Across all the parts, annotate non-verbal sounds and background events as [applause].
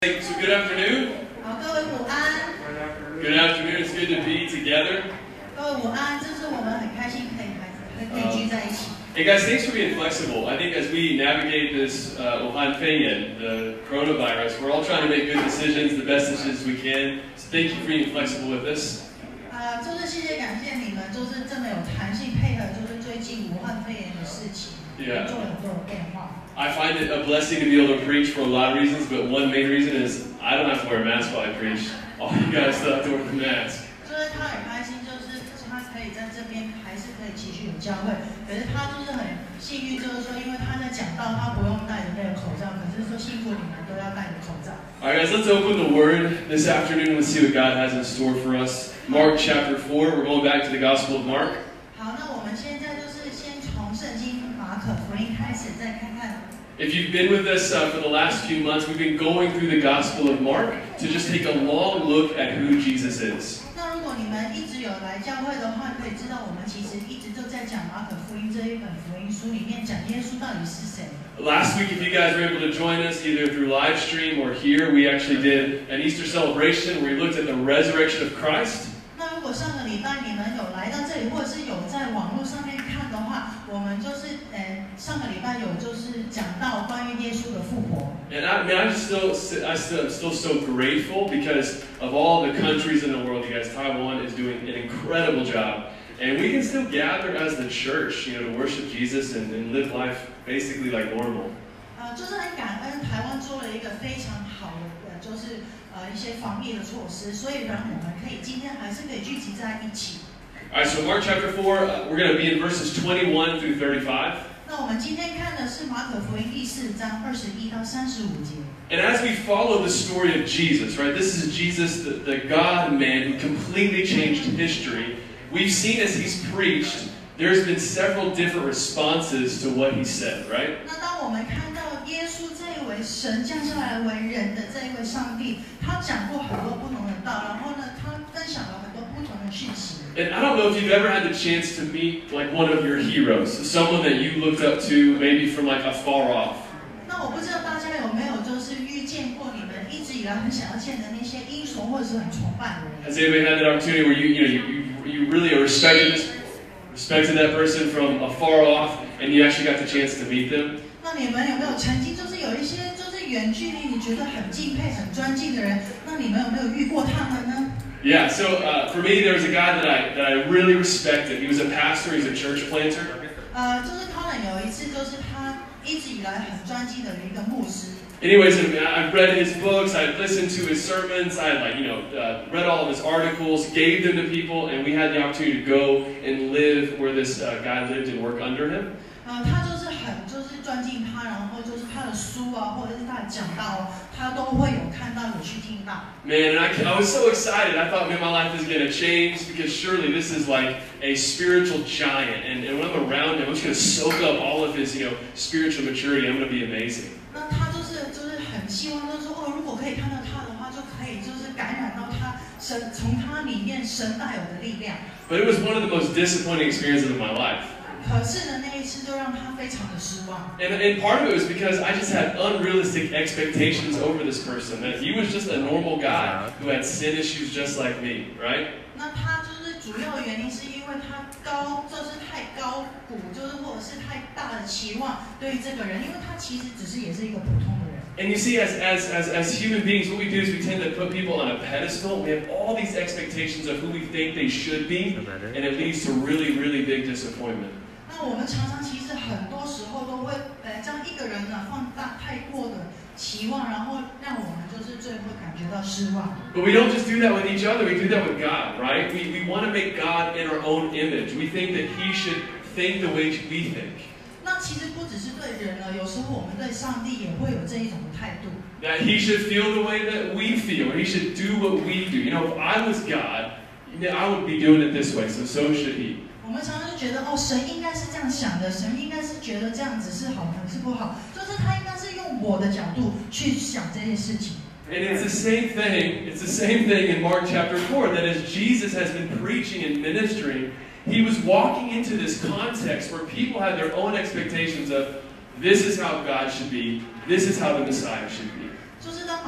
Hey, So good afternoon. 好，各位午安， Good afternoon. It's good to be together. 各位午安，这是我们很开心可以还可以聚在一起。 Hey guys, thanks for being flexible. I think as we navigate this uh, Wuhan Feiyuan, the coronavirus, we're all trying to make good decisions, the best decisions we can. So thank you for being flexible with us. 啊、就是谢谢感谢你们，就是真的有弹性配合，就是最近武汉肺炎的事情 Yeah. 做了很多的变化。 I find it a blessing to be able to preach for a lot of reasons, but one main reason is I don't have to wear a mask while I preach. All you guys still have to wear the mask. 就是他很开心，就是他可以在这边还是可以继续有教会，可是他就是很幸运，就是说因为他在讲道，他不用戴着那个口罩，可是说辛苦你们都要戴着口罩。 All right, guys, let's open the Word this afternoon. Let's see what God has in store for us. Mark chapter 4. We're going back to the Gospel of Mark. 好，那我们现在就是先从圣经马可福音开始，再看看 If you've been with us uh, for the last few months, we've been going through the Gospel of Mark to just take a long look at who Jesus is. 那如果你们一直有来教会的话，可以知道我们其实一直都在讲马可福音这一本福音书里面讲耶稣到底是谁。 Last week, if you guys were able to join us either through live stream or here, we actually did an Easter celebration where we looked at the resurrection of Christ. 那如果上个礼拜你们有来到这里，或者是有在网络上面看的话， 我们就是呃上个礼拜有就是讲到关于耶稣的复活。 And I, I mean, I'm still, I still, I'm still so grateful because of all the countries in the world. You guys, Taiwan is doing an incredible job, and we can still gather as the church, you know, to worship Jesus and, and live life basically like normal. 呃，就是很感恩台湾做了一个非常好的，呃，就是呃一些防疫的措施，所以让我们可以今天还是可以聚集在一起。 All right, so Mark chapter 4, uh, we're going to be in verses 21 through 35. 那我们今天看的是马可福音第四章二十一到三十五节。 And as we follow the story of Jesus, right, this is Jesus, the, the God man who completely changed history. We've seen as he's preached, there's been several different responses to what he said, right? 那当我们看到耶稣这一位神降下来为人的这一位上帝，他讲过很多不同的道，然后呢，他分享了很多不同的讯息。 And I don't know if you've ever had the chance to meet like one of your heroes, someone that you looked up to maybe from like afar off. 那我不知道大家有没有就是遇见过你们一直以来很想要见的那些英雄或者是很崇拜的人。 Has anybody had that opportunity where you, you know, you, you, you really respected this, respected that person from afar off, and you actually got the chance to meet them? 那你们有没有曾经就是有一些就是远距离你觉得很敬佩、很尊敬的人？那你们有没有遇过他们呢？ Yeah, so uh, for me, there was a guy that I, that I really respected. He was a pastor, he's a church planter. 呃，就是他们有一次就是他一直以来很专精的一个牧师。 Anyways, I- I've read his books, I've listened to his sermons, I had like, you know, uh, read all of his articles, gave them to people, and we had the opportunity to go and live where this uh, guy lived and work under him. 呃，他就是很就是尊敬他，然 后就是他的书啊，或者是他的讲道，他都会有看到，有去听到。 Man, and I, I was so excited. I thought, man, my life is going to change because surely this is like a spiritual giant. And, and when I'm around him, I'm just going to soak up all of his, you know, spiritual maturity. I'm going to be amazing. 那他就是就是很希望，就是说哦，如果可以看到他的话，就可以就是感染到他神从他里面神带有的力量。 But it was one of the most disappointing experiences of my life. 可是呢，那一次就让他非常的失望。 And, and part of it was because I just had unrealistic expectations over this person. That he was just a normal guy who had sin issues just like me, right? 那他就是主要的原因是因为他高，就是太高估，就是或者是太大的期望对于这个人，因为他其实只是也是一个普通的人。 And you see, as, as, as, as human beings, what we do is we tend to put people on a pedestal. We have all these expectations of who we think they should be, and it leads to really, really big disappointment. 那我们常常其实很多时候都会呃将一个人呢放大太过的期望，然后让我们就是最后感觉到失望。 But we don't just do that with each other, we do that with God, right? We, we want to make God in our own image. We think that He should think the way we think. 那其实不只是对人了，有时候我们对上帝也会有这一种的态度。 That He should feel the way that we feel, or He should do what we do. You know, if I was God, you know, I would be doing it this way, so so should He. 我们常常就觉得哦，神应该是这样想的，神应该是觉得这样子是好还是不好，就是他应该是用我的角度去想这件事情。 And it's the same thing. It's the same thing in Mark chapter 4 that as Jesus has been preaching and ministering, he was walking into this context where people had their own expectations of this is how God should be, this is how the Messiah should be.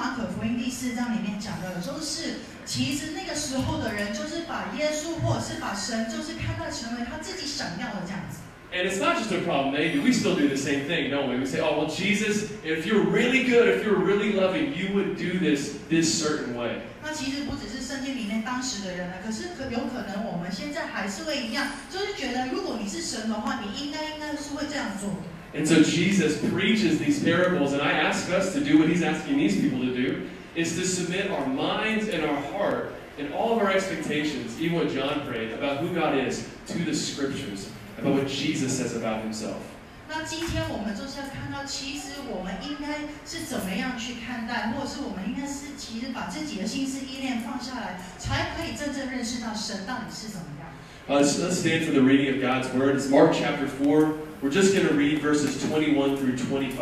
马可福音第四章里面讲的，就是其实那个时候的人，就是把耶稣或者是把神，就是看待成为他自己想要的这样子。And it's not just a problem, maybe. We still do the same thing, don't we? We say, oh, well, Jesus, if you're really good, if you're really loving, you would do this this certain way. 那其实不只是圣经里面当时的人了，可是可有可能我们现在还是会一样，就是觉得如果你是神的话，你应该应该是会这样做。And so Jesus preaches these parables, and I ask us to do what he's asking these people to do, is to submit our minds and our heart and all of our expectations, even what John prayed, about who God is, to the scriptures, about what Jesus says about himself. 那今天我们就是要看到，其实我们应该是怎么样去看待，或者是我们应该是其实把自己的心思意念放下来，才可以真正认识到神到底是怎么样。 Uh, let's, let's stand for the reading of God's word. It's Mark chapter 4. We're just going to read verses 21 through 25.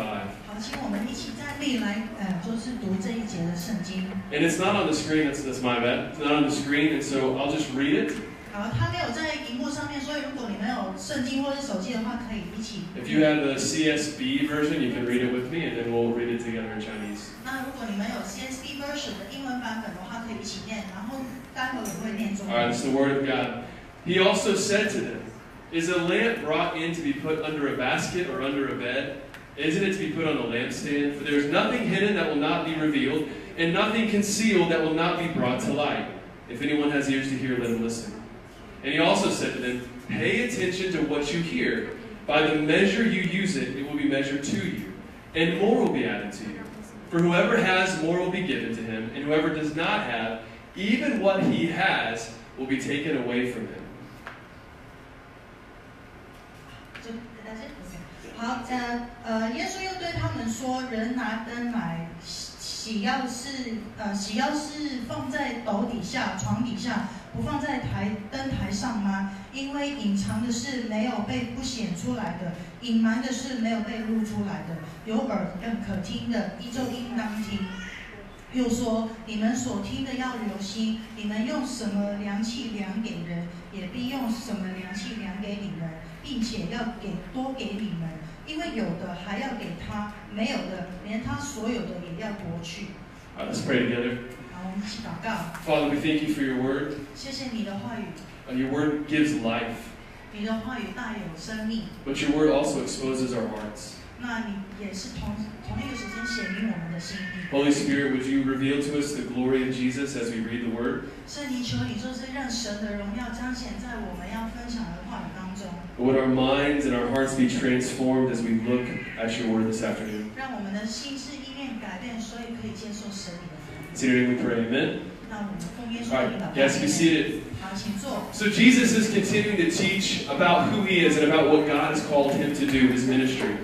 好，请我们一起站立来，呃，就是读这一节的圣经。 And it's not on the screen, that's, that's my bad. It's not on the screen, and so I'll just read it. 好，它没有在荧幕上面，所以如果你们有圣经或者手机的话，可以一起。 If you have the CSB version, you can read it with me, and then we'll read it together in Chinese. 那如果你们有 CSB version 的英文版本的话，可以一起念，然后待会儿也会念中 All right, 文 it's。the word of God. He also said to them, Is a lamp brought in to be put under a basket or under a bed? Isn't it to be put on a lampstand? For there is nothing hidden that will not be revealed, and nothing concealed that will not be brought to light. If anyone has ears to hear, let him listen. And he also said to them, Pay attention to what you hear. By the measure you use it, it will be measured to you, and more will be added to you. For whoever has, more will be given to him, and whoever does not have, even what he has will be taken away from him. 好，呃呃，耶稣又对他们说：“人拿灯来，喜喜要是呃喜要是放在斗底下、床底下，不放在台灯台上吗？因为隐藏的是没有被不显出来的，隐瞒的是没有被露出来的。有耳更可听的，依旧应当听。”又说：“你们所听的要留心，你们用什么良器量给人，也必用什么良器量给你们，并且要给多给你们，因为有的还要给他，没有的连他所有的也要夺去。 All right, let's pray together. ”好，我们一起祷告， Father, we thank you for your word. 谢谢你的话语， Uh, your word gives life, 你的话语大有生命， but your word also exposes our hearts. 那你也是同同一个时间显明我们的心意。 Holy Spirit, would you reveal to us the glory of Jesus as we read the word? 圣灵求你就是让神的荣耀彰显在我们要分享的话语当中。 中。but would our minds and our hearts be transformed as we look at your word this afternoon? So today we pray, amen. All right, yes, be seated. So Jesus is continuing to teach about who he is and about what God has called him to do, his ministry.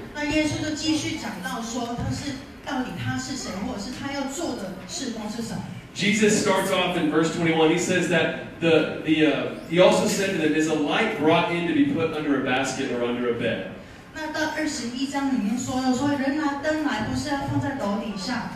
那耶稣就继续讲到说，他是到底他是谁，或者是他要做的事工是什么。 Jesus starts off in verse 21. He says that the, the uh, he also said to them, is a light brought in to be put under a basket or under a bed. 那到二十一章里面说了，说人拿灯来不是要放在斗底下。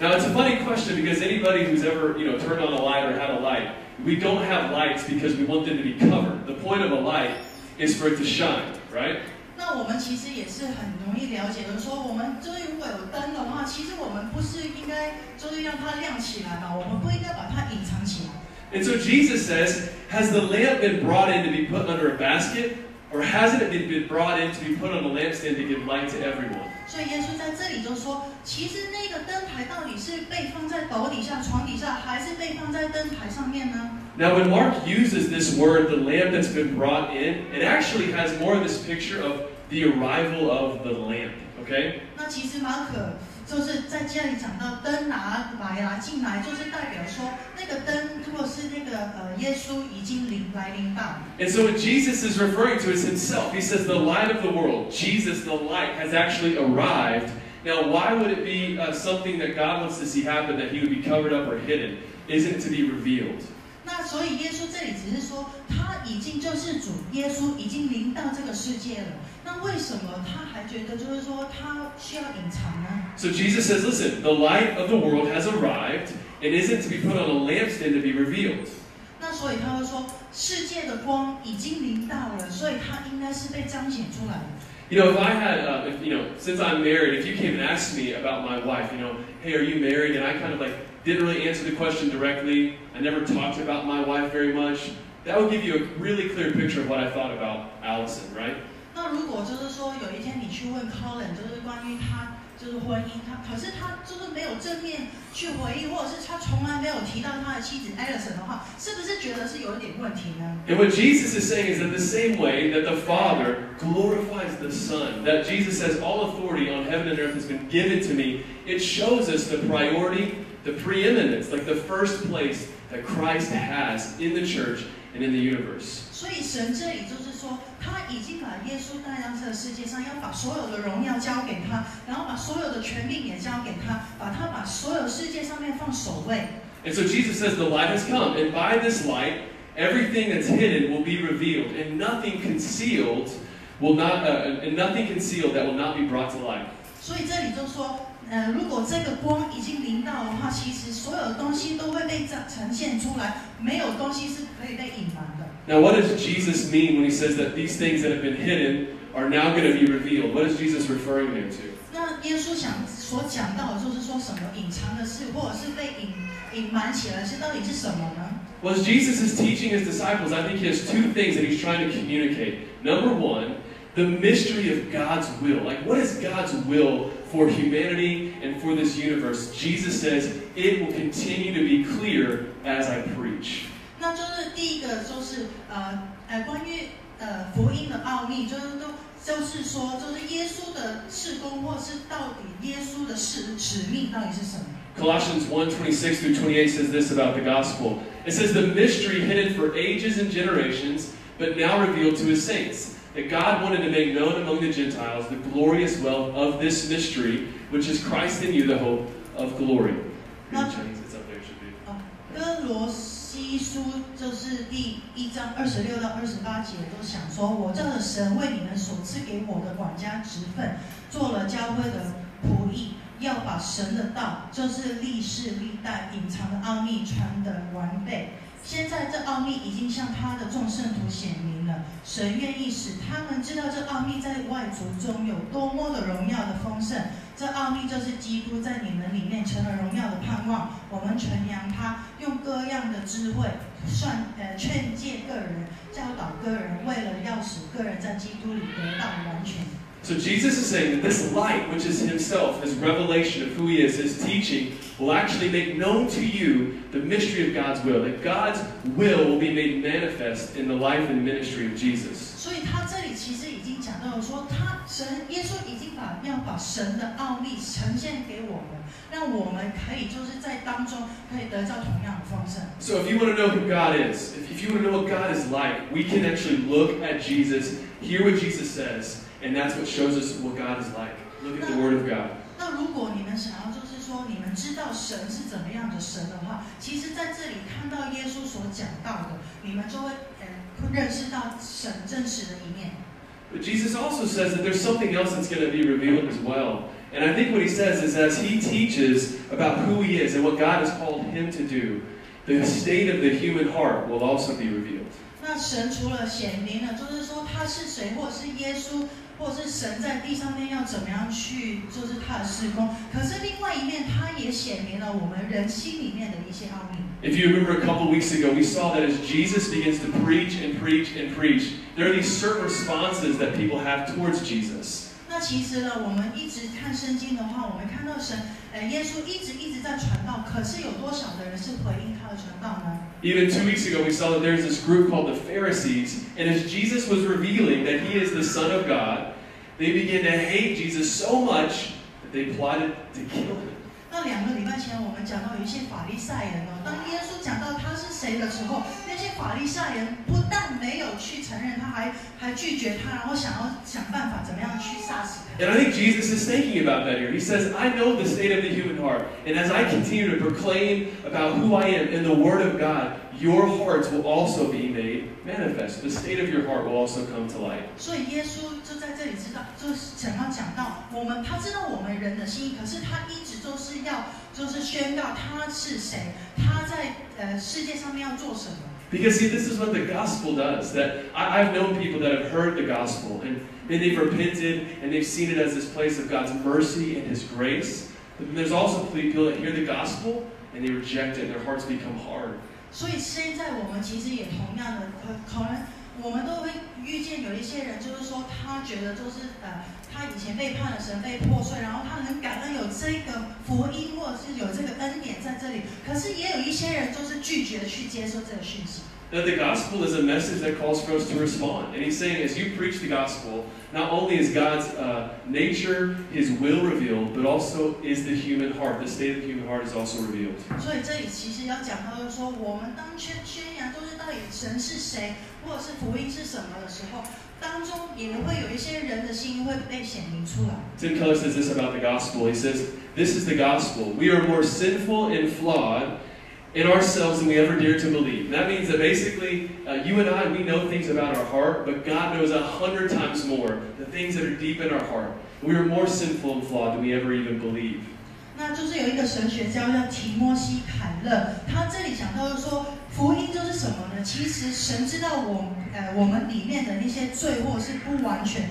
Now it's a funny question because anybody who's ever you know turned on a light or had a light, we don't have lights because we want them to be covered. The point of a light is for it to shine, right? 那我们其实也是很容易了解的，说我们就是如果有灯的话，其实我们不是应该就是让它亮起来嘛，我们不应该把它隐藏起来。And so Jesus says, has the lamp been brought in to be put under a basket, or hasn't it been brought in to be put on a lampstand to give light to everyone? 所以耶稣在这里就说，其实那个灯台到底是被放在斗底下、床底下，还是被放在灯台上面呢？Now, when Mark uses this word, the lamp that's been brought in, it actually has more of this picture of the arrival of the lamp. Okay? 那其实马可就是在这里讲到灯拿来啦进来，就是代表说那个灯，如果是那个呃耶稣已经临来临到， And so what Jesus is referring to is himself. He says the light of the world, Jesus, the light, has actually arrived. Now, why would it be uh, something that God wants to see happen that he would be covered up or hidden? Isn't to be revealed. 那所以耶稣这里只是说他已经救世主，耶稣已经临到这个世界了。那为什么他还觉得就是说他需要隐藏呢？ So Jesus says, listen, the light of the world has arrived and isn't to be put on a lampstand to be revealed. 那所以他会说世界的光已经临到了，所以它应该是被彰显出来的。 You know, if I had, uh, if, you know, since I'm married, if you came and asked me about my wife, you know, hey, are you married? And I kind of like didn't really answer the question directly. I never talked about my wife very much. That would give you a really clear picture of what I thought about Allison, right? 那如果就是说有一天你去问 Colin，就是关于他就是婚姻，他可是他就是没有正面去回应，或者是他从来没有提到他的妻子 Alison 的话，是不是觉得是有一点问题呢？ And what Jesus is saying is that the same way that the Father glorifies the Son, that Jesus says, All authority on heaven and earth has been given to me, it shows us the priority, the preeminence, like the first place that Christ has in the church and in the universe. 所以神这里就是说，他已经把耶稣带到这个世界上，要把所有的荣耀交给他，然后把所有的权柄也交给他，把他把所有世界上面放首位。 And so Jesus says, The light has come, and by this light, everything that's hidden will be revealed, and nothing concealed will not, uh, and nothing concealed that will not be brought to light. 所以这里就说， 呃，如果这个光已经临到的话，其实所有的东西都会被展呈现出来，没有东西是可以被隐瞒的。 Now, what does Jesus mean when he says that these things that have been hidden are now going to be revealed? What is Jesus referring there to? 那耶稣想所讲到的就是说什么隐藏的事，或者是被隐隐瞒起来，是到底是什么呢？ Well, as Jesus is teaching his disciples, I think he has two things that he's trying to communicate. Number one, the mystery of God's will. Like, what is God's will for humanity and for this universe? Jesus says it will continue to be clear as I preach. 那就是第一个就是呃呃关于呃福音的奥秘，就是都就是说，就是耶稣的事工，或是到底耶稣的使使命到底是什么？ Colossians 1 26 through 28 says this about the gospel. It says, The mystery hidden for ages and generations, but now revealed to his saints. That God wanted to make known among the Gentiles the glorious wealth of this mystery, which is Christ in you, the hope of glory. Not- Chinese, it's up there, it should be. 哦，哥罗西书就是第一章二十六到二十八节都想说，我这个神为你们所赐给我的管家职分，做了教会的仆役，要把神的道，就是历世历代隐藏的奥秘传得完备。现在这奥秘已经向他的众圣徒显明了，神愿意使他们知道这奥秘在外族中有多么的荣耀的丰盛。这奥秘就是基督在你们里面成了荣耀的盼望。我们传扬他，用各样的智慧算呃劝诫个人，教导个人，为了要使个人在基督里得到完全。So Jesus is saying that this light, which is himself, his revelation of who he is, his teaching, will actually make known to you the mystery of God's will. That God's will will be made manifest in the life and ministry of Jesus. 所以他这里其实已经讲到了说，他神耶稣已经把要把神的奥秘呈现给我们，让我们可以就是在当中可以得到同样的丰盛。 So if you want to know who God is, if, if you want to know what God is like, we can actually look at Jesus, hear what Jesus says, and that's what shows us what God is like. Look at the Word of God. 那如果你们想要就是 说你们知道神是怎么样的神的话，其实在这里看到耶稣所讲到的，你们就会呃会认识到神真实的一面。 But Jesus also says that there's something else that's going to be revealed as well. And I think what he says is as he teaches about who he is and what God has called him to do, the state of the human heart will also be revealed. 那神除了显明了，就是说他是谁，或者是耶稣， 或者是神在地上面要怎么样去，就是他的施工。可是另外一面，他也显明了我们人心里面的一些奥秘。If you remember a couple weeks ago, we saw that as Jesus begins to preach and preach and preach, there are these certain responses that people have towards Jesus. 那其实呢，我们一直看圣经的话，我们看到神，呃，耶稣一直一直在传道，可是有多少的人是回应他的传道呢？ Even two weeks ago, we saw that there's this group called the Pharisees, and as Jesus was revealing that he is the Son of God, they began to hate Jesus so much that they plotted to kill him. 那两个礼拜前，我们讲到有一些法利赛人哦，当耶稣讲到他是谁的时候，那 些法利赛人不但没有去承认他，还还拒绝他，然后想要想办法怎么样去杀死他。 And I think Jesus is thinking about that here. He says, I know the state of the human heart, and as I continue to proclaim about who I am in the Word of God, your hearts will also be made manifest. The state of your heart will also come to light. 所以耶稣就在这里知道，就是想要讲到我们，他知道我们人的心意，可是他一直都是要就是宣告他是谁，他在呃世界上面要做什么。 Because see, this is what the gospel does. That I, I've known people that have heard the gospel, and and they've repented and they've seen it as this place of God's mercy and His grace. But then there's also people that hear the gospel and they reject it and their hearts become hard. 所以现在我们其实也同样的，可可能我们都会遇见有一些人，就是说他觉得就是呃， 他以前背叛了神，被破碎，然后他很感恩有这个福音或者是有这个恩典在这里，可是也有一些人就是拒绝去接受这个讯息。 That the gospel is a message that calls for us to respond. And he's saying, as you preach the gospel, not only is God's uh, nature, his will revealed, but also is the human heart. The state of the human heart is also revealed. 所以这里其实要讲到就是说，我们当宣宣扬就是到底神是谁， 或者是福音是什么的时候，当中也会有一些人的心会被显明出来。 Tim Keller says this about the gospel. He says, This is the gospel. We are more sinful and flawed in ourselves than we ever dare to believe. And that means that basically, uh, you and I, we know things about our heart, but God knows a hundred times more the things that are deep in our heart. We are more sinful and flawed than we ever even believe. 那就是有一个神学家叫提摩西凯勒，他这里讲到的说， 福音就是什么呢？其实神知道我呃我们里面的那些罪或是不完全，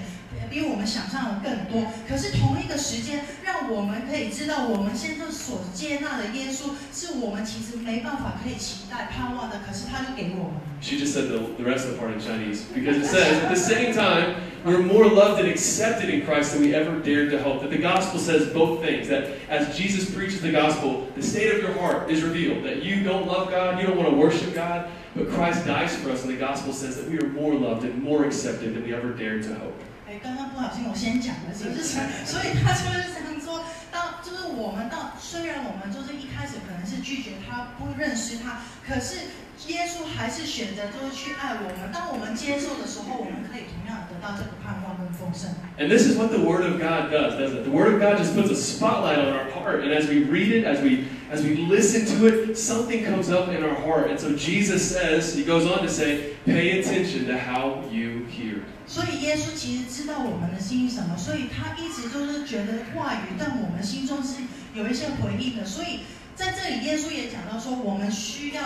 比我们想象的更多。可是同一个时间，让我们可以知道，我们现在所接纳的耶稣，是我们其实没办法可以期待盼望的，可是他就给我们。 She just said the, the rest of the part in Chinese because it says at the same time we're more loved and accepted in Christ than we ever dared to hope. That the gospel says both things. That as Jesus preaches the gospel, the state of your heart is revealed. That you don't love God, you don't want to worship God, but Christ dies for us, and the gospel says that we are more loved and more accepted than we ever dared to hope. 刚刚不小心我先讲了，就 [laughs] 是所以他就是这样说，到就是我们到虽然我们就是一开始可能是拒绝他，不认识他，可是耶稣还是选择就是去爱我们。当我们接受的时候，我们可以同样得到这个盼望。And this is what the Word of God does, doesn't it? The Word of God just puts a spotlight on our heart, and as we read it, as we as we listen to it, something comes up in our heart. And so Jesus says, he goes on to say, pay attention to how you hear. 所以耶稣其实知道我们的心是什么，所以他一直都是觉得话语在我们心中是有一些回应的。所以在这里，耶稣也讲到说，我们需要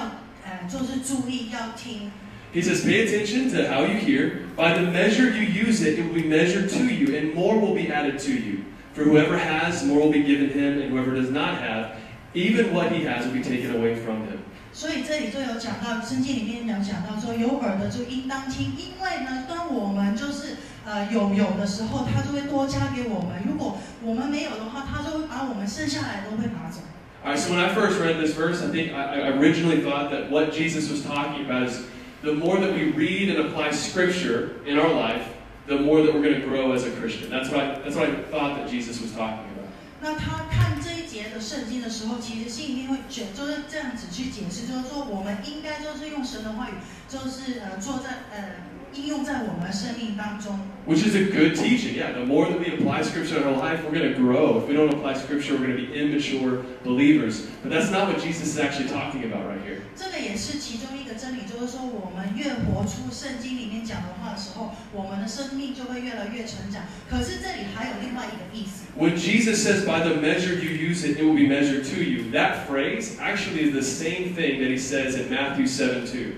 呃，就是注意要听。 He says, pay attention to how you hear. By the measure you use it, it will be measured to you, and more will be added to you. For whoever has, more will be given him, and whoever does not have, even what he has will be taken away from him. 所以这里就有讲到，圣经里面有讲到说，有耳的就应当听，因为呢，当我们就是呃有有的时候，他就会多加给我们；如果我们没有的话，他就会把我们剩下来都会拿走。 All right, so when I first read this verse, I think I, I originally thought that what Jesus was talking about is the more that we read and apply Scripture in our life, the more that we're going to grow as a Christian. That's what I, that's what I thought that Jesus was talking about. 那他看这一节的圣经的时候，其实心里面会卷，就是这样子去解释，就是说我们应该就是用神的话语，就是呃做在呃 应用在我们生命当中。 Which is a good teaching. Yeah, the more that we apply Scripture in our life, we're going to grow. If we don't apply Scripture, we're going to be immature believers. But that's not what Jesus is actually talking about right here. 这个也是其中一个真理，就是说我们越活出圣经里面讲的话的时候，我们的生命就会越来越成长。可是这里还有另外一个意思， When Jesus says, by the measure you use it, it will be measured to you, that phrase actually is the same thing that he says in Matthew 7 2.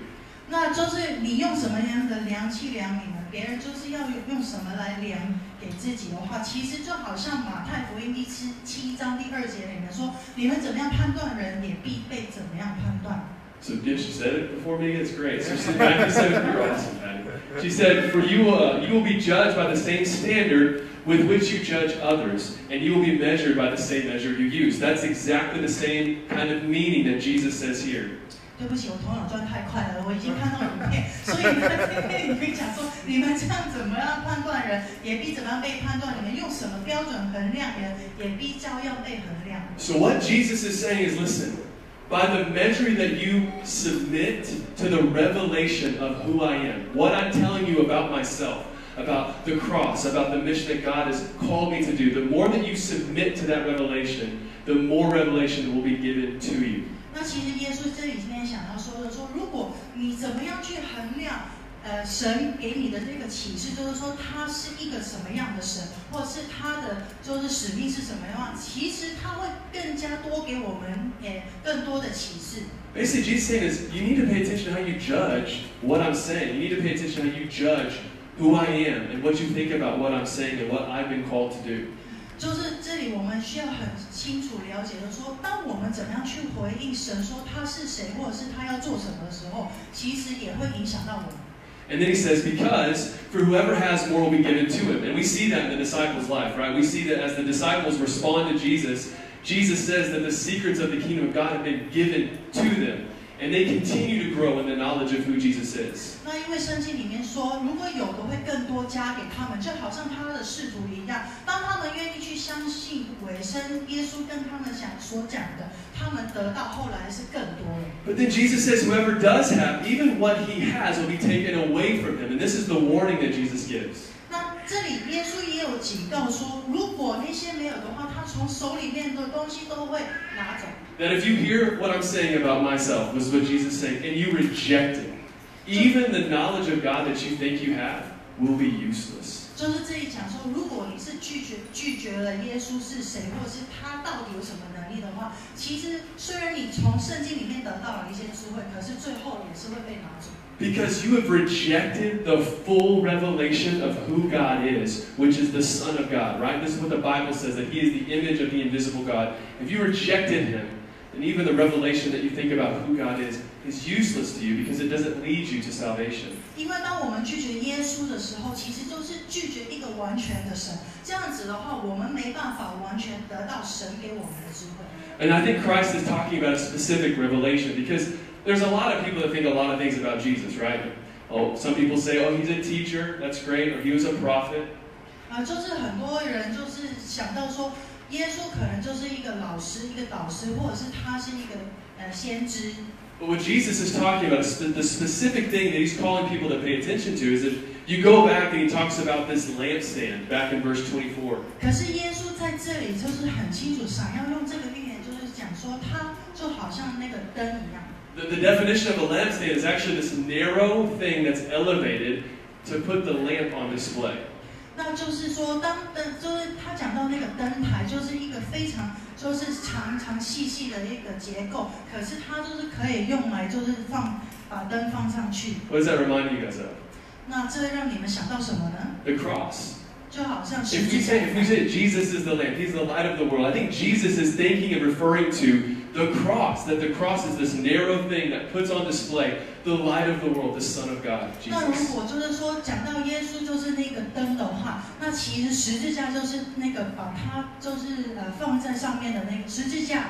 那就是你用什么样的量器量你呢？别人就是要用用什么来量给自己的话，其实就好像马太福音第七七章第二节里面说，你们怎么样判断人，也必被怎么样判断。 So yeah, she said it before me. It's great. So she said, Matthew 7, you're awesome, Patty. She said, for you, uh, you will be judged by the same standard with which you judge others, and you will be measured by the same measure you use. That's exactly the same kind of meaning that Jesus says here. 对不起，我头脑转太快了，我已经看到影片，所以呢，这边里面讲说，你们这样怎么样判断人，也必怎么样被判断；你们用什么标准衡量人，也必照样被衡量。 So what Jesus is saying is, listen, by the measure that you submit to the revelation of who I am, what I'm telling you about myself, about the cross, about the mission that God has called me to do, the more that you submit to that revelation, the more revelation will be given to you. 那其实耶稣这里今天想要说的说，如果你怎么样去衡量，呃，神给你的这个启示，就是说他是一个什么样的神，或者是他的就是使命是什么样，其实他会更加多给我们诶更多的启示。Basically, Jesus saying is, you need to pay attention how you judge what I'm saying. You need to pay attention how you judge who I am and what you think about what I'm saying and what I've been called to do. 就是这里我们需要很清楚了解的说，当我们怎么样去回应神说他是谁，或者是他要做什么的时候，其实也会影响到我们。 And then he says, Because for whoever has more will be given to him. And we see that in the disciples' life, right? We see that as the disciples respond to Jesus, Jesus says that the secrets of the kingdom of God have been given to them. And they continue to grow in the knowledge of who Jesus is. 那因为圣经里面说，如果有的会更多加给他们，就好像他的使徒一样，当他们愿意去相信委身耶稣跟他们讲所讲的，他们得到后来是更多了。But then Jesus says, Whoever does have, even what he has will be taken away from him. And this is the warning that Jesus gives. 那这里耶稣也有警告说，如果那些没有的话，他从手里面的东西都会拿走。That if you hear what I'm saying about myself, was what Jesus is saying, and you reject it, even the knowledge of God that you think you have will be useless. 就是这里讲说，如果你是拒绝拒绝了耶稣是谁，或者是他到底有什么能力的话，其实虽然你从圣经里面得到了一些智慧，可是最后也是会被拿走。 Because you have rejected the full revelation of who God is, which is the Son of God, right? This is what the Bible says, that He is the image of the invisible God. If you rejected Him, then even the revelation that you think about who God is is useless to you because it doesn't lead you to salvation. 因为当我们拒绝耶稣的时候，其实就是拒绝一个完全的神。这样子的话，我们没办法完全得到神给我们的智慧。 And I think Christ is talking about a specific revelation because there's a lot of people that think a lot of things about Jesus, right? Oh, some people say, oh, he's a teacher, that's great, or he was a prophet. 啊、就是很多人就是想到说， 耶稣可能就是一个老师、一个导师，或者是他是一个呃先知。 But what Jesus is talking about, spe- the specific thing that he's calling people to pay attention to, is that you go back and he talks about this lampstand back in verse 24. 可是耶稣在这里就是很清楚，想要用这个预言，就是讲说他就好像那个灯一样。 The, the definition of a lampstand is actually this narrow thing that's elevated to put the lamp on display. 那就是说，当灯就是他讲到那个灯台，就是一个非常就是长长细细的一个结构，可是它就是可以用来就是放把灯放上去。What does that remind you guys of? 那这让你们想到什么呢？The cross. 就好像十 If 字 we 架 say, if we say Jesus is the lamp, he's the light of the world, I think Jesus is thinking and referring to the cross, that the cross is this narrow thing that puts on display the light of the world, the Son of God, 那如 Jesus. 果就是说讲到耶稣就是那个灯的话，那其实十字架就是那个把它就是呃放在上面的那个十字架。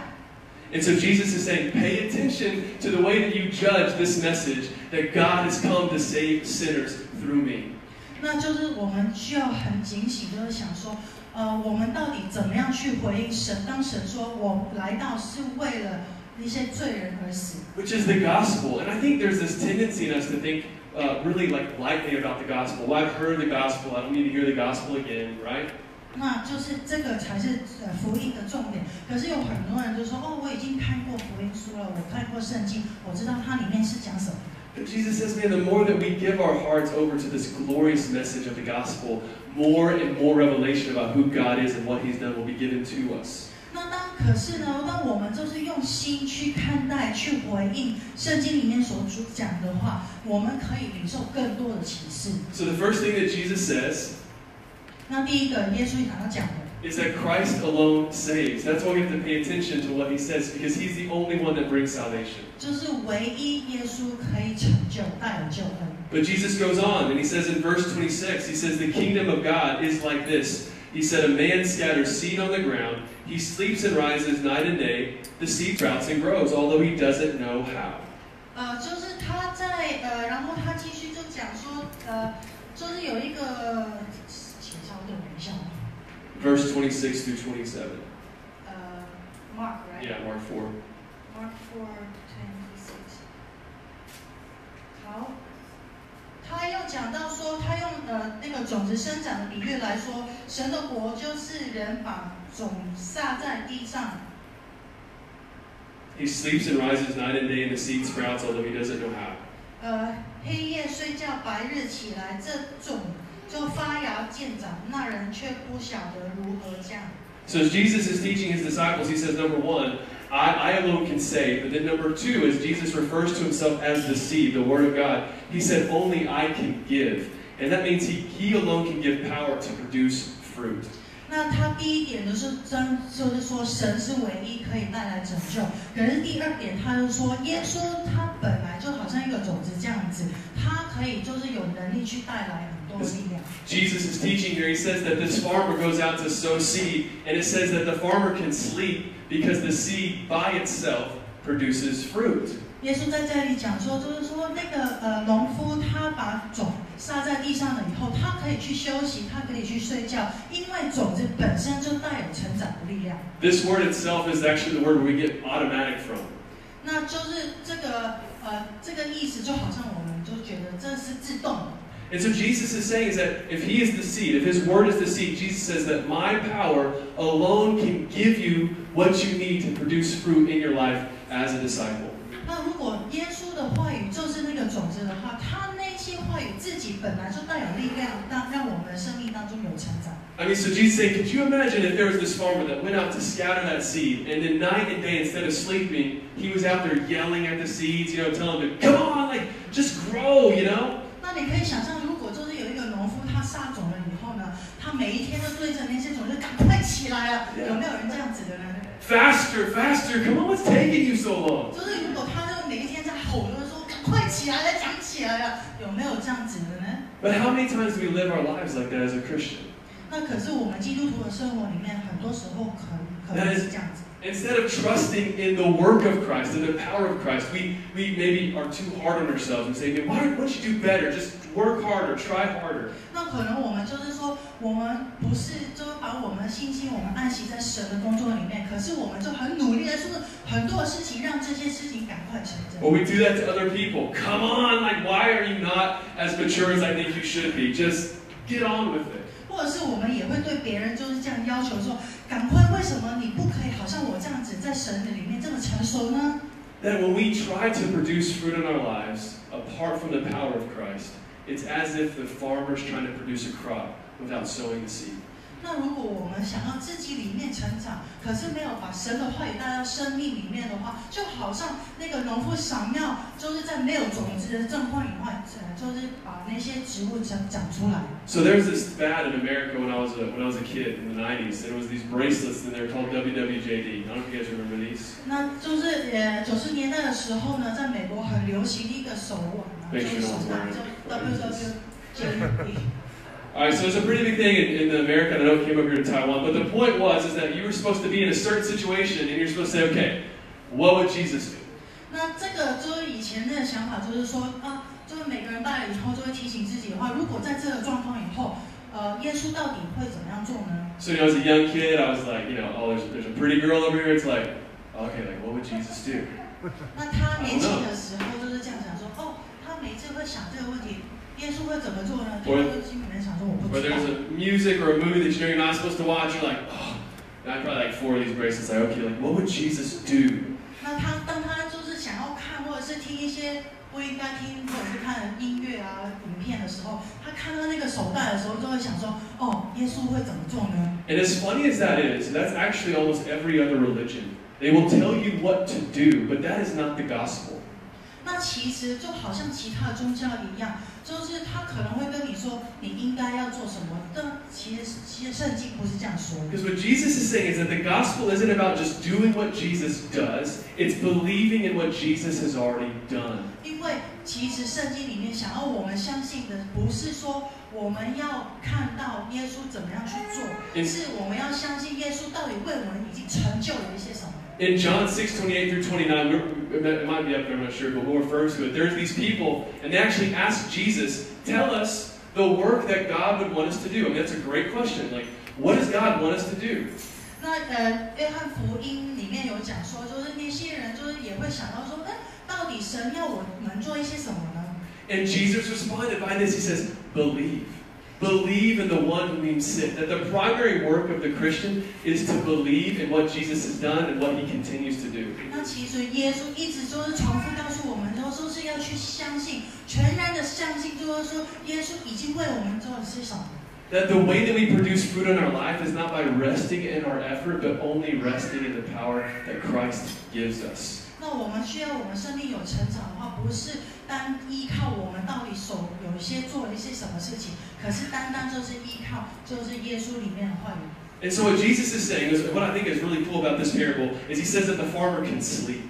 And so Jesus is saying, pay attention to the way that you judge this message that God has come to save sinners through me. 那就是我们需要很警醒，就是想说， 呃，我们到底怎么样去回应神？当神说我来到是为了那些罪人而死，which is the gospel. And I think there's this tendency in us to think uh, really like lightly about the gospel. Well, I've heard the gospel. I don't need to hear the gospel again, right? 那就是这个才是呃福音的重点。可是有很多人就说，哦，我已经看过福音书了，我看过圣经，我知道它里面是讲什么。But Jesus says, man, the more that we give our hearts over to this glorious message of the gospel, more and more revelation about who God is and what He's done will be given to us. 那当可是呢，当我们就是用心去看待、去回应圣经里面所主讲的话，我们可以领受更多的启示。 So the first thing that Jesus says 那第一个，耶稣想要讲的。 is that Christ alone saves. That's why we have to pay attention to what He says because He's the only one that brings salvation. 就是唯一耶稣可以成就带有救恩。 But Jesus goes on and he says in verse 26, he says, The kingdom of God is like this. He said, A man scatters seed on the ground. He sleeps and rises night and day. The seed sprouts and grows, although he doesn't know how. 呃，就是他在呃，然后他继续就讲说，呃，就是有一个，请稍等我一下， Verse 26 through 27. 呃，Mark right？ Yeah, Mark 4. Mark four twenty six。好，他又讲到说，他用呃那个种子生长的比喻来说，神的国就是人把种撒在地上， He sleeps and rises night and day, and the seed sprouts, although he doesn't know how. 呃，黑夜睡觉，白日起来，这种 就发芽见长，那人却不晓得如何这样。 So as Jesus is teaching his disciples, he says, number one, I, I alone can save. But then number two, as Jesus refers to himself as the seed, the Word of God, he said, only I can give. And that means he, he alone can give power to produce fruit. 那他第一点就是真，就是说神是唯一可以带来拯救。可是第二点，他就说耶稣他本来就好像一个种子这样子，他可以就是有能力去带来 很多力量。 Jesus is teaching here. He says that this farmer goes out to sow seed, and it says that the farmer can sleep because the seed by itself produces fruit. 耶稣在这里讲说，就是说那个呃农夫他把种撒在地上了以后，他可以去休息，他可以去睡觉，因为种子本身就带有成长的力量。 This word itself is actually the word where we get automatic from. 那就是这个呃这个意思，就好像我们就觉得这是自动的。 And so Jesus is saying is that if he is the seed, if his word is the seed, Jesus says that my power alone can give you what you need to produce fruit in your life as a disciple. 那如果耶稣的话语就是那个种子的话，他那些话语自己本来就带有力量，让让我们的生命当中有成长。 I mean, so Jesus is saying, could you imagine if there was this farmer that went out to scatter that seed, and then night and day, instead of sleeping, he was out there yelling at the seeds, you know, telling them, come on, like, just grow, you know? 那你可以想象，如果就是有一个农夫，他撒种了以后呢，他每一天都对着那些种子赶快起来了.有没有人这样子的呢？Faster, faster, come on, what's taking you so long? 就是如果他就每一天在吼的说赶快起来了，长起来了，有没有这样子的呢？But how many times do we live our lives like that as a Christian? 那可是我们基督徒的生活里面，很多时候可可能是这样子。Instead of trusting in the work of Christ and the power of Christ, we, we maybe are too hard on ourselves and say, "Man, why don't, why don't you do better? Just work harder, try harder. 那可能我们就是说，我们不是就是把我们的信心，我们安息在神的工作里面，可是我们就很努力的做很多的事情，让这些事情赶快成真。 Or we do that to other people. Come on, like, why are you not as mature as I think you should be? Just get on with it. 或者是我们也会对别人就是这样要求说，赶快，为什么你不可以好像我这样子在神的里面这么成熟呢？ That when we try to produce fruit in our lives apart from the power of Christ, it's as if the farmer's trying to produce a crop without sowing the seed. 那如果我们想要自己里面成长，可是没有把神的话语带到生命里面的话，就好像那个农夫想要就是在没有种子的状况以外，呃就是把那些植物长长出来。So there's this fad in America when I was a, when I was a kid in the 90s. There was these bracelets and they're called WWJD. I don't know if you guys remember these. 那就是呃九十年代的时候呢，在美国很流行一个手腕啊，就是手 one's 就 WWJD。All right, so it's a pretty big thing in, in America. I know it came up here to Taiwan, but the point was is that you were supposed to be in a certain situation and you're supposed to say, okay, what would Jesus do? 那这个就是以前的想法，就是说啊，就是每个人戴了以后就会提醒自己的话，如果在这个状况以后，呃，耶稣到底会怎么样做呢？ So you know, as a young kid, I was like, you know, oh, there's, there's a pretty girl over here. It's like, okay, like what would Jesus do? 那他年轻的时候就是这样想说，哦，他每次会想这个问题， [laughs] 耶稣会怎么做呢？他我就心里面想说，我不 Or 知道 there's。a music or a movie that you know you're not supposed to watch. You're like, oh, and I probably like four of these bracelets. Like, okay, like what would Jesus do? 那他当他就是想要看或者是听一些不应该听或者是看的音乐啊、影片的时候，他看到那个手带的时候，就会想说，哦，耶稣会怎么做呢？ And as funny as that is, that's actually almost every other religion. They will tell you what to do, but that is not the gospel. 那其实就好像其他的宗教一样，就是他可能会跟你说你应该要做什么，但其实其实圣经不是这样说的。Because what Jesus is saying is that the gospel isn't about just doing what Jesus does, it's believing in what Jesus has already done. 因为其实圣经里面想要我们相信的，不是说我们要看到耶稣怎么样去做，嗯是我们要相信耶稣到底为我们已经成就了一些什么。In John 6, 28 through 29, we're- it might be up there, I'm not sure, but we'll refer to it. There's these people, and they actually ask Jesus, tell us the work that God would want us to do. I mean, that's a great question. Like, what does God want us to do? 那呃，约翰福音里面有讲说，就是那些人就是也会想到说，哎，到底神要我们做一些什么呢？ And Jesus responded by this. He says, believe. Believe in the one whom you sent. That the primary work of the Christian is to believe in what Jesus has done and what he continues to do. 那其实耶稣一直就是重复告诉我们，都说是要去相信，全然的相信，就是说耶稣已经为我们做了些什么。 That the way that we produce fruit in our life is not by resting in our effort, but only resting in the power that Christ gives us. 那我们需要我们生命有成长的话，不是 单依靠我们到底手有一些做了一些什么事情，可是单单就是依靠就是耶稣里面的话语。 And so what Jesus is saying is what I think is really cool about this parable is he says that the farmer can sleep.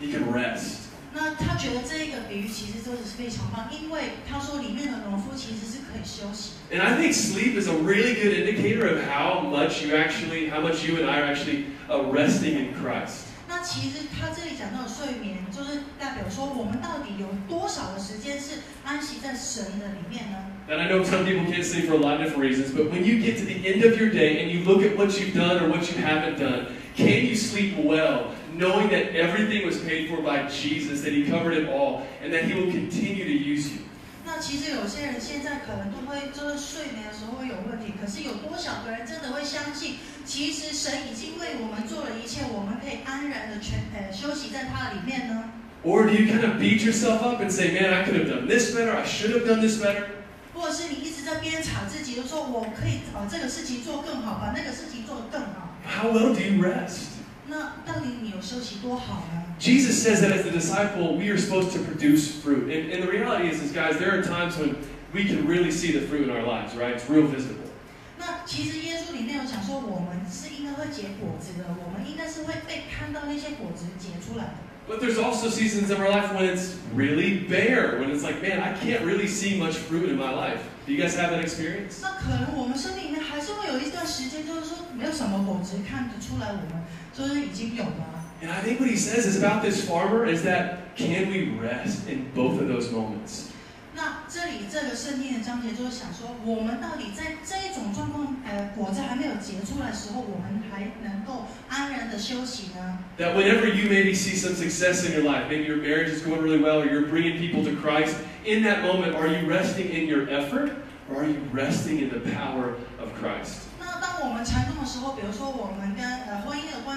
He can rest. 那他觉得这一个比喻其实真的是非常棒，因为他说里面的农夫其实是可以休息。 And I think sleep is a really good indicator of how much you actually, how much you and I are actually uh, resting in Christ. 那其实他这里讲到的睡眠，就是代表说我们到底有多少的时间是安息在神的里面呢？ And I know some people can't sleep for a lot of different reasons, but when you get to the end of your day and you look at what you've done or what you haven't done, can you sleep well, knowing that everything was paid for by Jesus, that He covered it all, and that He will continue to use you? 那其实有些人现在可能都会就是睡眠的时候会有问题，可是有多少个人真的会相信，其实神已经为我们做了一切，我们可以安然的全呃休息在他里面呢？Or do you kind of beat yourself up and say, man, I could have done this better, I should have done this better? 或者是你一直在鞭挞自己，就说我可以把这个事情做更好，把那个事情做得更好。How well do you rest? 那到底你有休息多好呢？ Jesus says that as a disciple, we are supposed to produce fruit. And, and the reality is, is, guys, there are times when we can really see the fruit in our lives, right? It's real visible. 那其实耶稣里面有讲说，我们是应该会结果子的，我们应该是会被看到那些果子结出来的。 But there's also seasons of our life when it's really bare, when it's like, man, I can't really see much fruit in my life. Do you guys have that experience? 那可能我们生命里面还是会有一段时间，就是说没有什么果子看得出来，我们就是已经有了。 And I think what he says is about this farmer is that can we rest in both of those moments? 那这里这个圣经的章节就是想说，我们到底在这一种状况，呃，果子还没有结出来的时候，我们还能够安然的休息呢？ That whenever you maybe see some success in your life, maybe your marriage is going really well, or you're bringing people to Christ, in that moment, are you resting in your effort, or are you resting in the power of Christ? 那当我们成功的时候，比如说我们跟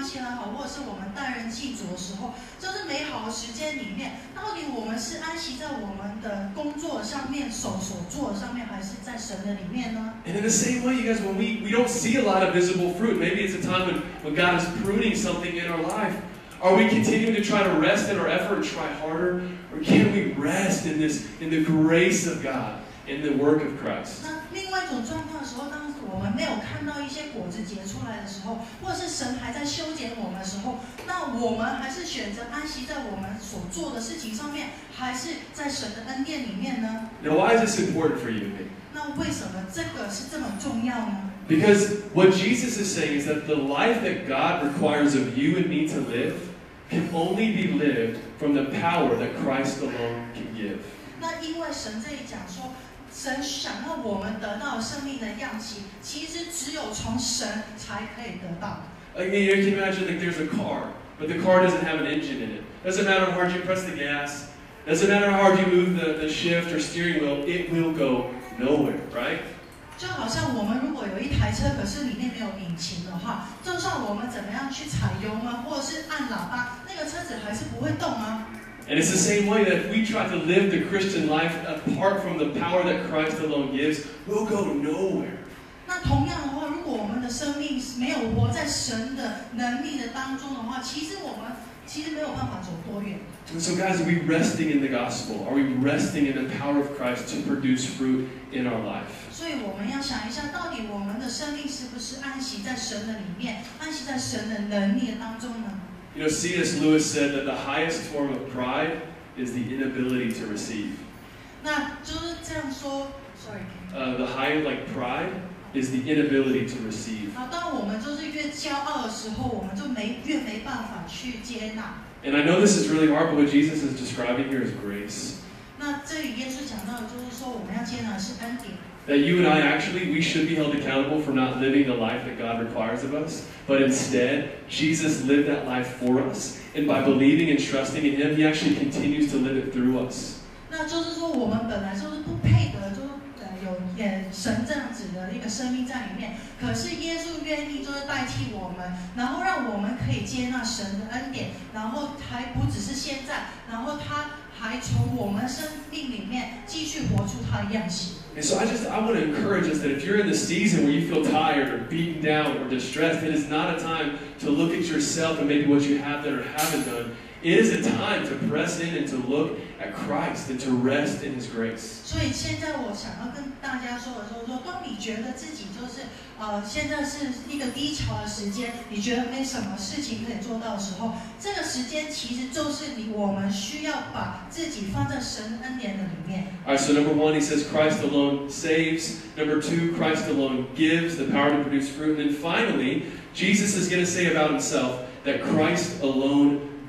呃婚姻的关系也好，或者是我们待人祭祖的时候，就是美好的时间里面，到底我们是安息在我们的工作上面、手所做的上面，还是在神的里面呢？ And in the same way, you guys, when we, we don't see a lot of visible fruit, maybe it's a time when, when God is pruning something in our life. Are we continuing to try to rest in our effort and try harder? Or can we rest in this in the grace of God, in the work of Christ? 那另外一种状况的时候，当我们没有看到一些果子结出来的时候，或者是神还在修剪我们的时候，那我们还是选择安息在我们所做的事情上面，还是在神的恩典里面呢？ Now, why is this important for you and me? 那为什么这个是这么重要呢？ Because what Jesus is saying is that the life that God requires of you and me to live can only be lived from the power that Christ alone can give. 那因为神这里讲说， 神想要我们得到生命的样式，其实只有从神才可以得到。I mean, you can imagine like there's a car, but the car doesn't have an engine in it. Doesn't matter how hard you press the gas, doesn't matter how hard you move the, the shift or steering wheel, it will go nowhere, right? 就好像我们如果有一台车，可是里面没有引擎的话，就算我们怎么样去踩油门或者是按喇叭，那个车子还是不会动啊。And it's the same way that if we try to live the Christian life apart from the power that Christ alone gives, we'll go nowhere. 那同样的话，如果我们的生命是没有活在神的能力的当中的话，其实我们其实没有办法走多远。 And so, guys, are we resting in the gospel? Are we resting in the power of Christ to produce fruit in our life? 所以我们要想一下，到底我们的生命是不是安息在神的里面，安息在神的能力的当中呢？ You know, C.S. Lewis said that the highest form of pride is the inability to receive. 那就是这样说，sorry。 Uh, the high, like pride, is the inability to receive. 好，当我们就是越骄傲的时候，我们就没越没办法去接纳。 And I know this is really hard, but what Jesus is describing here is grace. 那这里耶稣讲到的就是说，我们要接纳的是恩典。 That you and I actually, we should be held accountable for not living the life that God requires of us. But instead, Jesus lived that life for us. And by believing and trusting in Him, He actually continues to live it through us. 那就是说，我们本来就是不配得，就是呃有也神这样子的一个生命在里面。可是耶稣愿意就是代替我们，然后让我们可以接纳神的恩典，然后还不只是现在，然后他 还从我们生命里面继续活出他的样式。 And so I just I want to encourage us that if you're in the season where you feel tired or beaten down or distressed, it is not a time to look at yourself and maybe what you have done or haven't done. It is a time to press in and to look at Christ and to rest in His grace. 所以现在我想要跟大家说的时候，说当你觉得自己就是呃现在是一个低潮的时间，你觉得没什么事情可以做到的时候，这个时间其实就是你我们需要把自己放在神恩典的里面。 All right, so number one, he says Christ alone saves. Number two, Christ alone gives the power to produce fruit. And then finally, Jesus is going to say about himself that Christ alone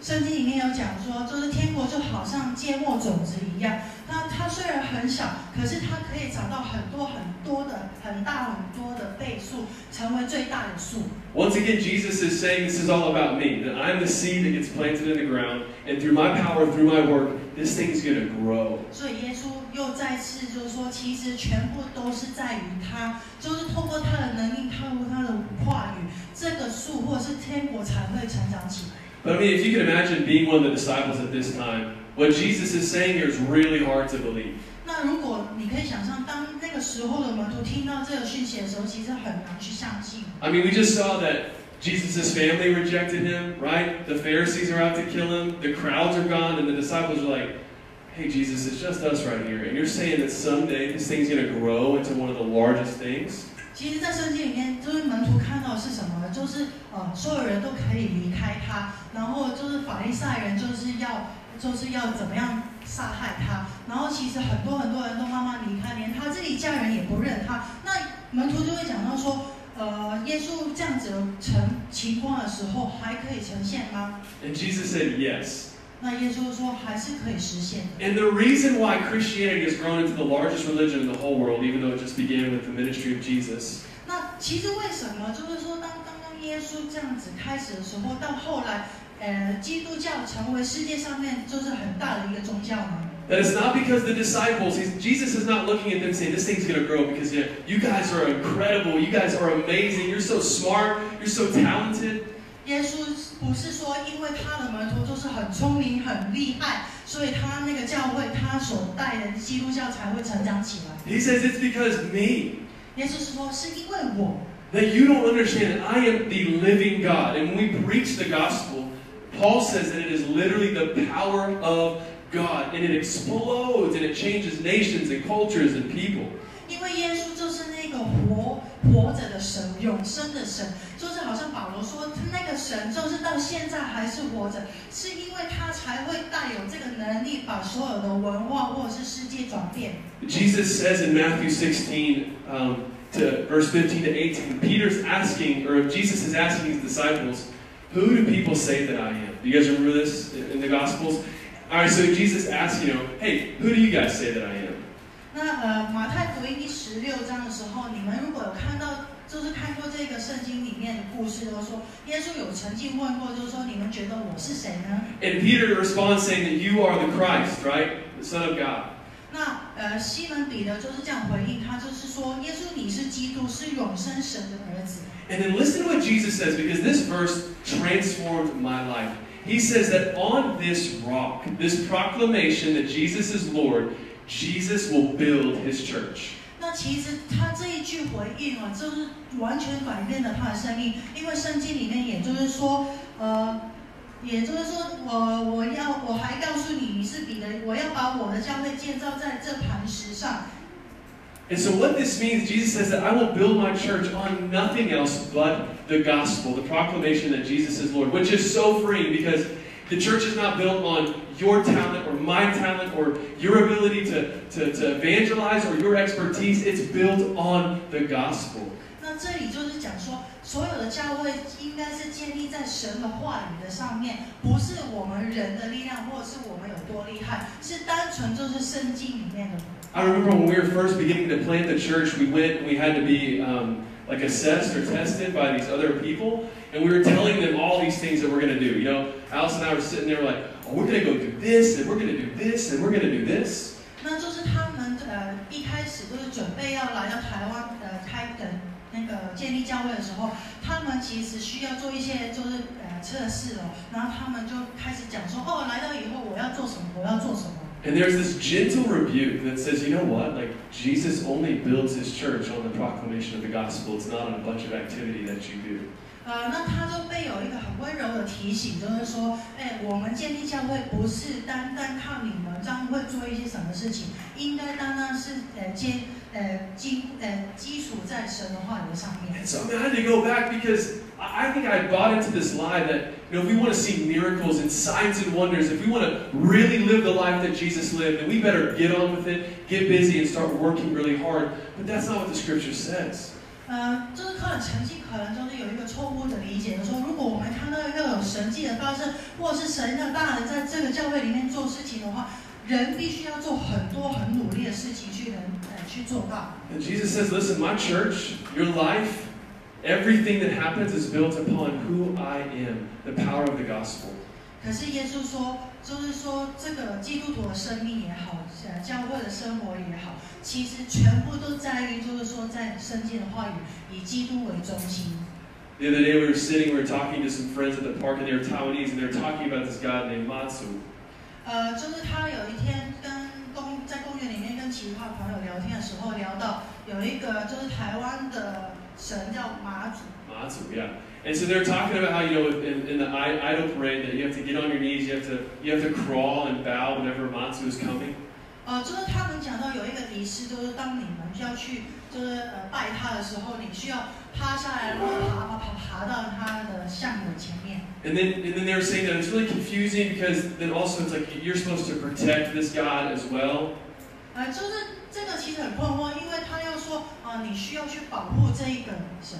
圣经里面有讲说，就是天国就好像芥末种子一样，那它虽然很小，可是它可以长到很多很多的、很大很多的倍数，成为最大的树。Once again, Jesus is saying this is all about me, that I'm the seed that gets planted in the ground, and through my power, through my work, this thing's going to grow. 所以耶稣又再次就是说，其实全部都是在于他，就是透过他的能力，透过他的话语，这个树或者是天国才会成长起来。But I mean, if you can imagine being one of the disciples at this time, what Jesus is saying here is really hard to believe. 那如果你可以想象，当那个时候的门徒听到这个讯息的时候，其实很难去相信。 I mean, we just saw that Jesus' family rejected him, right? The Pharisees are out to kill him, the crowds are gone, and the disciples are like, hey, Jesus, it's just us right here. And you're saying that someday this thing's going to grow into one of the largest things? 其实，在圣经里面，就是门徒看到的是什么？就是呃，所有人都可以离开他，然后就是法利赛人就是要就是要怎么样杀害他，然后其实很多很多人都慢慢离开，连他自己家人也不认他。那门徒就会讲到说，呃，耶稣这样子的成情况的时候，还可以呈现吗？And Jesus said, yes. 那耶稣说还是可以实现的。 And the reason why Christianity has grown into the largest religion in the whole world, even though it just began with the ministry of Jesus, 那其实为什么就是说，当刚刚耶稣这样子开始的时候，到后来，呃，基督教成为世界上面就是很大的一个宗教呢？ that it's not because the disciples, he's, Jesus is not looking at them saying, this thing's going to grow because yeah, you guys are incredible, you guys are amazing, you're so smart, you're so talented. 耶稣不是说因为他的门徒就是很聪明、很厉害，所以他那个教会他所带的基督教才会成长起来。 He says it's because me. 耶稣是说是因为我， That you don't understand, I am the living God. And when we preach the gospel, Paul says that it is literally the power of God. And it explodes and it changes nations and cultures and people. 因为耶稣就是那个活活着的神，永生的神， 就是好像保罗说，他那个神就是到现在还是活着，是因为他才会带有这个能力，把所有的文化或者是世界转变。 Jesus says in Matthew 16, um, to verse 15 to 18, Peter's asking, or Jesus is asking his disciples, Who do people say that I am? Do you guys remember this in in the Gospels? All right, so Jesus asks, you know, Hey, who do you guys say that I am? 那呃，马太福音第十六章的时候，你们如果有看到， 就是看过这个圣经里面的故事，都说耶稣有曾经问过，就是说你们觉得我是谁呢？ And Peter responds saying that you are the Christ, right? The Son of God. 那呃，西门彼得就是这样回应他，就是说耶稣你是基督，是永生神的儿子。 And then listen to what Jesus says because this verse transformed my life. He says that on this rock, this proclamation that Jesus is Lord, Jesus will build his church. 那其实他这一句回应啊，就是完全改变了他的生命，因为圣经里面也就是说，呃，也就是说，我我要我还告诉你，你是彼得，我要把我的教会建造在这磐石上。 And so what this means, Jesus says that I will build my church on nothing else but the gospel, the proclamation that Jesus is Lord, which is so freeing because the church is not built on your talent or my talent or your ability to, to, to evangelize or your expertise. It's built on the gospel. 那这里就是讲说，所有的教会应该是建立在神的话语的上面，不是我们人的力量，或者是我们有多厉害，是单纯就是圣经里面的。 I remember when we were first beginning to plant the church, we went and we had to be um, like assessed or tested by these other people, and we were telling them all these things that we're going to do. You know, know, Alice and I were sitting there like, oh, we're gonna go do this, and we're gonna do this, and we're gonna do this. 那就是他们呃一开始就是准备要来到台湾呃开的那个建立教会的时候，他们其实需要做一些就是呃测试哦，然后他们就开始讲说哦，来到以后我要做什么，我要做什么。 And there's this gentle rebuke that says, you know what? Like, Jesus only builds his church on the proclamation of the gospel. It's not on a bunch of activity that you do. 呃，那他就被有一个很温柔的提醒，就是说，哎，我们建立教会不是单单靠你们这样会做一些什么事情，应该单单是呃基呃基呃基础在神的话语上面 And。so I had to go back because I I think I bought into this lie that, you know, if we want to see miracles and signs and wonders, if we want to really live the life that Jesus lived, then we better get on with it, get busy, and start working really hard. But that's not what the scripture says. 呃，就是可能曾经可能就是有一个错误的理解，就是说如果我们看到要有神迹的发生，或者是神的大人在这个教会里面做事情的话，人必须要做很多很努力的事情去能呃去做到。 And Jesus says, listen, my church, your life, everything that happens is built upon who I am, the power of the gospel. 可是耶稣说，就是说这个基督徒的生命也好，呃，教会的生活也好，其实全部都在于，就是说在圣经的话语以基督为中心。 The other day we were sitting, we were talking to some friends at the park, and they were Taiwanese, and they were talking about this guy named Matsu. 呃，就是他有一天跟公在公园里面跟其他朋友聊天的时候，聊到有一个就是台湾的 神叫马祖， Matsu, yeah. And so they're talking about how you know in, in the I- idol parade that you have to get on your knees, you have to you have to crawl and bow whenever Matsu is coming. 呃，就是他们讲到有一个仪式，就是当你们要去就是呃拜他的时候，你需要趴下来，然后爬爬爬爬到他的像的前面。 And then and then they were saying that it's really confusing because then also it's like you're supposed to protect this God as well. 呃，就是这个其实很困惑，因为他 要说，呃，你需要去保护这一个神。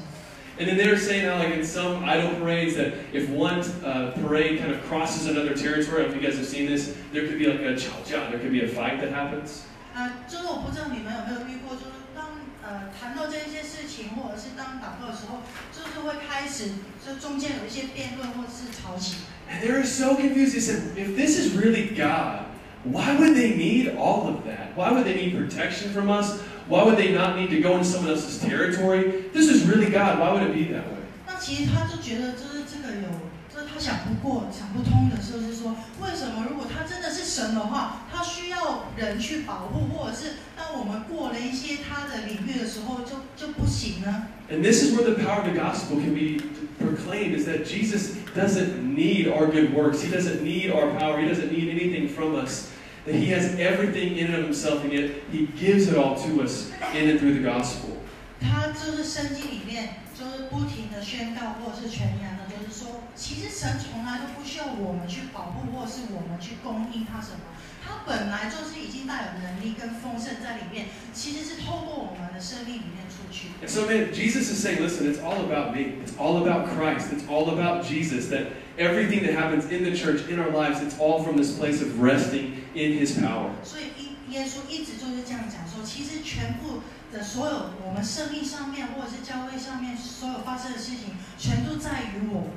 And then they were saying how like in some idol parades that if one uh, parade kind of crosses another territory, I don't know if you guys have seen this, there could be like a chao there could be a fight that happens. 呃，就是我不知道你们有没有遇过，就是当呃谈到这一些事情，或者是当祷告的时候，就是会开始就中间有一些辩论或者是吵起来。 And they were so confused. They said, if this is really God, why would they need all of that? Why would they need protection from us? Why would they not need to go into someone else's territory? This is really God. Why would it be that way? 那其实他就觉得，就是这个有，就是他想不过、想不通的，就是说，为什么如果他真的是神的话，他需要人去保护，或者是当我们过了一些他的领域的时候，就就不行呢？ And this is where the power of the gospel can be proclaimed is that Jesus doesn't need our good works. He doesn't need our power. He doesn't need anything from us. That he has everything in and of himself, and yet he gives it all to us in and through the gospel. 他就是圣经里面就是不停的宣告或者是传扬的，就是说，其实神从来都不需要我们去保护，或者是我们去供应他什么，他本来就是已经带有能力跟丰盛在里面，其实是透过我们的生命里面出去。 And so, man, Jesus is saying, listen, it's all about me. It's all about Christ. It's all about Jesus. That everything that happens in the church, in our lives, it's all from this place of resting in his power. 所以耶耶稣一直就是这样讲说，其实全部的所有我们生命上面或者是教会上面所有发生的事情，全都在于我。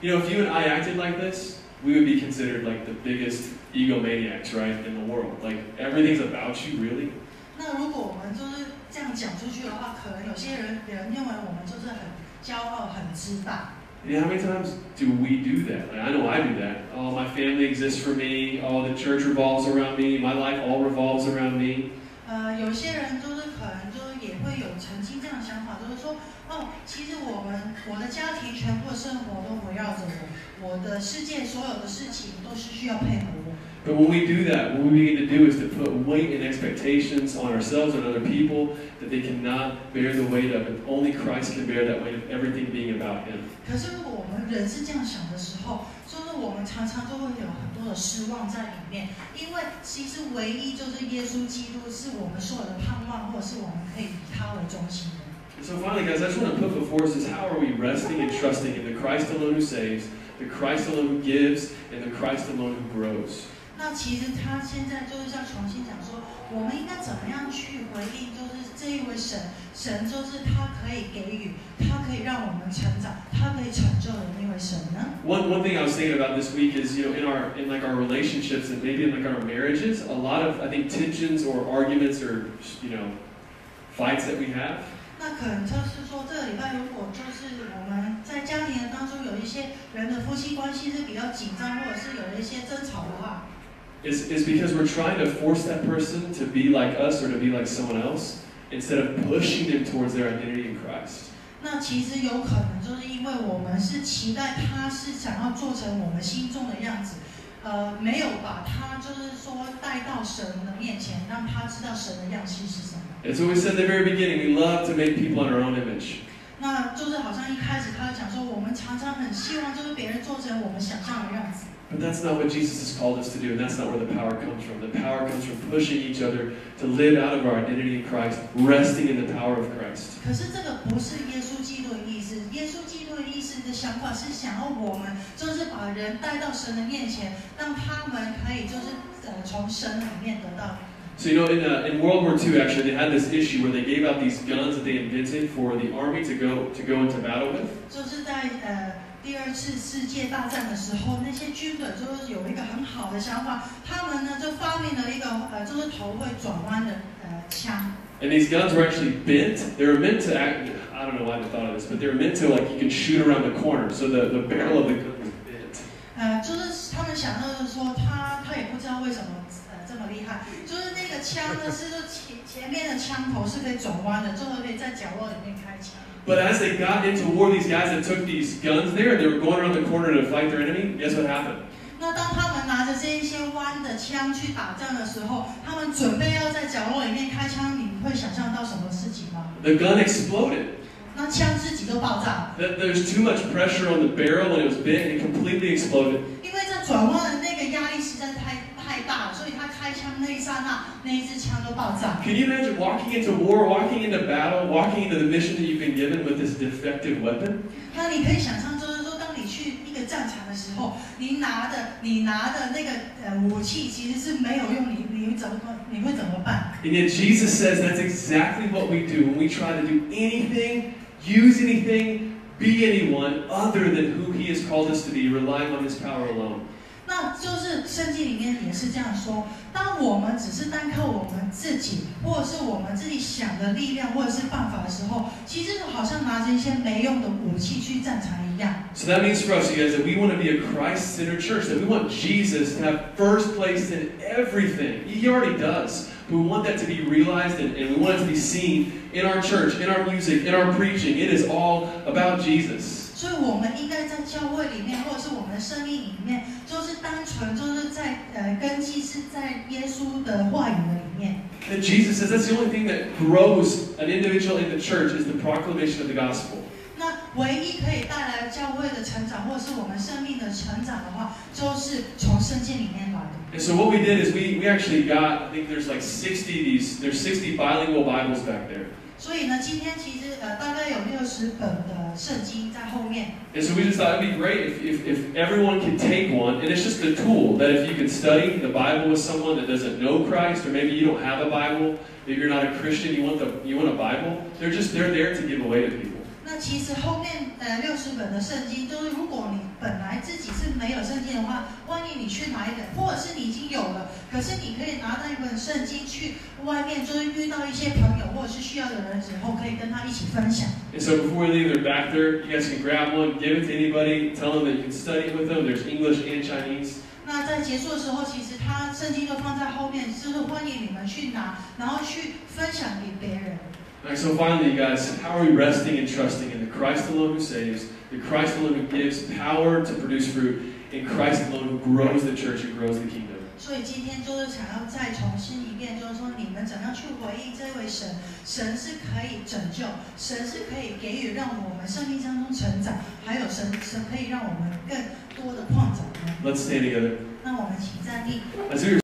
You know, if you and I acted like this, we would be considered like the biggest egomaniacs, right, in the world. Like, everything's about you, really? 那如果我们就是这样讲出去的话，可能有些人人认为我们就是很骄傲、很自大。 You know, how many times do we do that? Like, I know I do that. Oh, my family exists for me. Oh, the church revolves around me. My life all revolves around me. 呃，有些人就是可能就是也会有曾经这样的想法，就是说，哦，其实我们我的家庭全部的生活都围绕着我，我的世界所有的事情都是需要配合我。 But when we do that, what we begin to do is to put weight and expectations on ourselves and other people that they cannot bear the weight of. And only Christ can bear that weight of everything being about Him. 可是如果我们人是这样想的时候，就是我们常常都会有很多的失望在里面，因为其实唯一就是耶稣基督是我们所有的盼望，或者是我们可以以他为中心的。 And so finally, guys, I just want to put before us is how are we resting and trusting in the Christ alone who saves, the Christ alone who gives, and the Christ alone who grows. 那其实他现在就是要重新讲说，我们应该怎么样去回应，就是这一位神，神就是他可以给予，他可以让我们成长，他可以成就的那位神呢？One one thing I was thinking about this week is, you know, in our in like our relationships and maybe in like our marriages, a lot of I think tensions or arguments or you know fights that we have 那可能就是说，这个礼拜如果就是我们在家庭当中有一些人的夫妻关系是比较紧张，或者是有一些争吵的话，is is because we're trying to force that person to be like us or to be like someone else instead of pushing them towards their identity in Christ. 那其实有可能就是因为我们是期待他是想要做成我们心中的样子，呃，没有把他就是说带到神的面前，让他知道神的样式是什么。 And so we said at the very beginning, we love to make people in our own image. 那就是好像一开始他就讲说，我们常常很希望就是别人做成我们想象的样子。 But that's not what Jesus has called us to do, and that's not where the power comes from. The power comes from pushing each other to live out of our identity in Christ, resting in the power of Christ. 可是这个不是耶稣基督的意思，耶稣基督的意思的想法是想要我们就是把人带到神的面前，让他们可以就是呃从神里面得到。 So you know, in, uh, in World War II, actually, they had this issue where they gave out these guns that they invented for the army to go to go into battle with. 就是在呃 第二次世界大战的时候，那些军队就是有一个很好的想法，他们呢就发明了一个呃就是头会转弯的呃枪。And these guns were actually bent. They were meant to act. I don't know why they thought of this, but they were meant to like you could shoot around the corner, so the, the barrel of the gun was bent. 呃，就是他们想到的说，他他也不知道为什么呃这么厉害，就是那个枪呢是说前前面的枪头是可以转弯的，最后可以在角落里面开枪。But as they got into war, these guys that took these guns there, they were going around the corner to fight their enemy. Guess what happened? 那当他们拿着这一些弯的枪去打仗的时候，他们准备要在角落里面开枪，你会想象到什么事情吗？The gun exploded. 那枪自己都爆炸了，That there's too much pressure on the barrel when it was bent, and completely exploded. 因为在转弯的那个压力实在太太大了，所以他 开枪那一刹那，那一支枪都爆炸。 Can you imagine walking into war, walking into battle, walking into the mission that you've been given with this defective weapon? 那你可以想象，就是说，当你去一个战场的时候，你拿的你拿的那个呃武器其实是没有用，你你怎么你会怎么办？ And yet Jesus says that's exactly what we do when we try to do anything, use anything, be anyone other than who He has called us to be, relying on His power alone. 那就是圣经里面也是这样说：当我们只是单靠我们自己，或者是我们自己想的力量或者是办法的时候，其实好像拿着一些没用的武器去战场一样。 So that means for us, you guys, that we want to be a Christ-centered church, that we want Jesus to have first place in everything. He already does. But we want that to be realized and, and we want it to be seen in our church, in our music, in our preaching. It is all about Jesus. 所以，我们应该在教会里面，或者是我们的生命里面，就是单纯就是在呃根基 是在耶稣的话语的里面。 And Jesus says that's the only thing that grows an individual in the church is the proclamation of the gospel. 那唯一可以带来教会的成长，或者是我们生命的成长的话，就是从圣经里面来的。 And so what we did is we, we actually got, I think there's like 60 these, there's 60 bilingual Bibles back there. 所以呢，今天其实呃大概有六十本的圣经在后面。 And so we just thought it'd be great if, if, if everyone could take one, and it's just a tool that if you could study the Bible with someone that doesn't know Christ, or maybe you don't have a Bible, maybe you're not a Christian, you want the you want a Bible, they're just they're there to give away to people. 那其实后面呃六十本的圣经，就是如果你 本来自己是没有圣经的话，万一你去拿一本，或者是你已经有了，可是你可以拿到一本圣经去外面，就是遇到一些朋友或者是需要的人的时候，可以跟他一起分享。And so before we leave, they're back there. You guys can grab one, give it to anybody, tell them that you can study with them. There's English and Chinese. 那在结束的时候，其实他圣经都放在后面，就是欢迎你们去拿，然后去分享给别人。Right, so finally, you guys, how are we resting and trusting in the Christ alone who saves, the Christ alone who gives power to produce fruit, and Christ alone who grows the church and grows the kingdom? 所以今天就是想要再重新一遍，就是说你们怎样去回应这位神？神是可以拯救，神是可以给予让我们生命当中成长，还有神神可以让我们更多的扩展的。 Let's stand together. 那我们请站立。 As we were